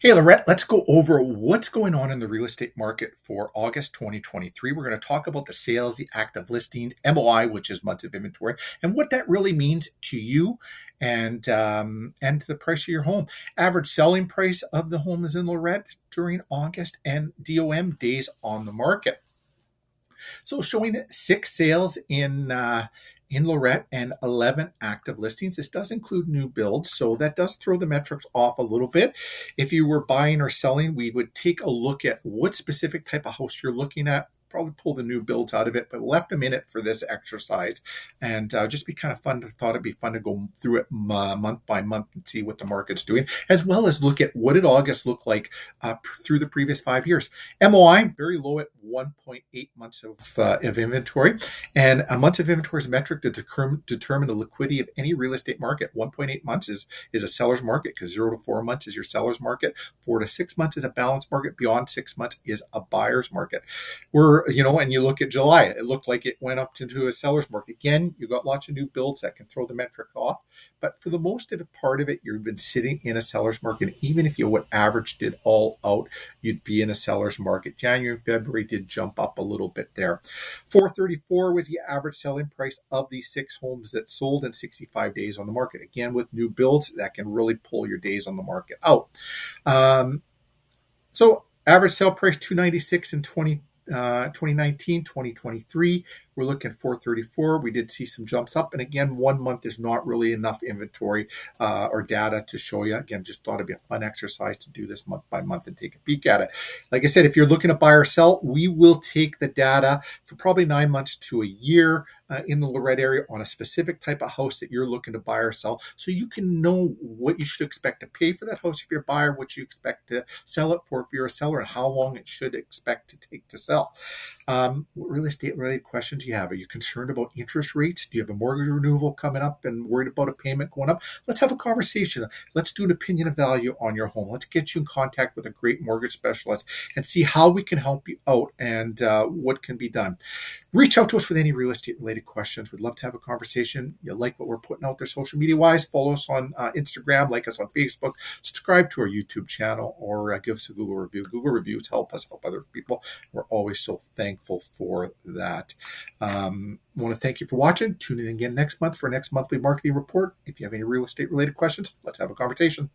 Hey, Lorette, let's go over what's going on in the real estate market for August 2023. We're going to talk about the sales, the active listings, MOI, which is months of inventory, and what that really means to you and um, and the price of your home. Average selling price of the home is in Lorette during August and DOM days on the market. So showing six sales in uh, in Lorette and 11 active listings. This does include new builds, so that does throw the metrics off a little bit. If you were buying or selling, we would take a look at what specific type of house you're looking at, probably pull the new builds out of it, but left them in it for this exercise and uh, just be kind of fun. I thought it'd be fun to go through it uh, month by month and see what the market's doing, as well as look at what did August look like uh, through the previous five years. MOI very low at 1.8 months of, uh, of inventory, and a month of inventory is a metric to determine, determine the liquidity of any real estate market. 1.8 months is is a seller's market because zero to four months is your seller's market. Four to six months is a balanced market. Beyond six months is a buyer's market. We're you know, and you look at July, it looked like it went up into a seller's market. Again, you've got lots of new builds that can throw the metric off, but for the most of it, part of it, you've been sitting in a seller's market. Even if you would average it all out, you'd be in a seller's market. January February did jump up a little bit there. 434 was the average selling price of the six homes that sold in 65 days on the market. Again, with new builds, that can really pull your days on the market out. Um, so average sale price 296 and 20 uh, 2019, 2023, we're looking 434. We did see some jumps up. And again, one month is not really enough inventory uh, or data to show you. Again, just thought it'd be a fun exercise to do this month by month and take a peek at it. Like I said, if you're looking to buy or sell, we will take the data for probably nine months to a year. Uh, in the Lorette area on a specific type of house that you're looking to buy or sell. So you can know what you should expect to pay for that house if you're a buyer, what you expect to sell it for if you're a seller, and how long it should expect to take to sell. Um, what real estate related questions you have? Are you concerned about interest rates? Do you have a mortgage renewal coming up and worried about a payment going up? Let's have a conversation. Let's do an opinion of value on your home. Let's get you in contact with a great mortgage specialist and see how we can help you out and uh, what can be done. Reach out to us with any real estate questions. We'd love to have a conversation. You like what we're putting out there social media wise? Follow us on uh, Instagram, like us on Facebook, subscribe to our YouTube channel, or uh, give us a Google review. Google reviews help us help other people. We're always so thankful for that. Um, want to thank you for watching. Tune in again next month for next monthly marketing report. If you have any real estate related questions, let's have a conversation.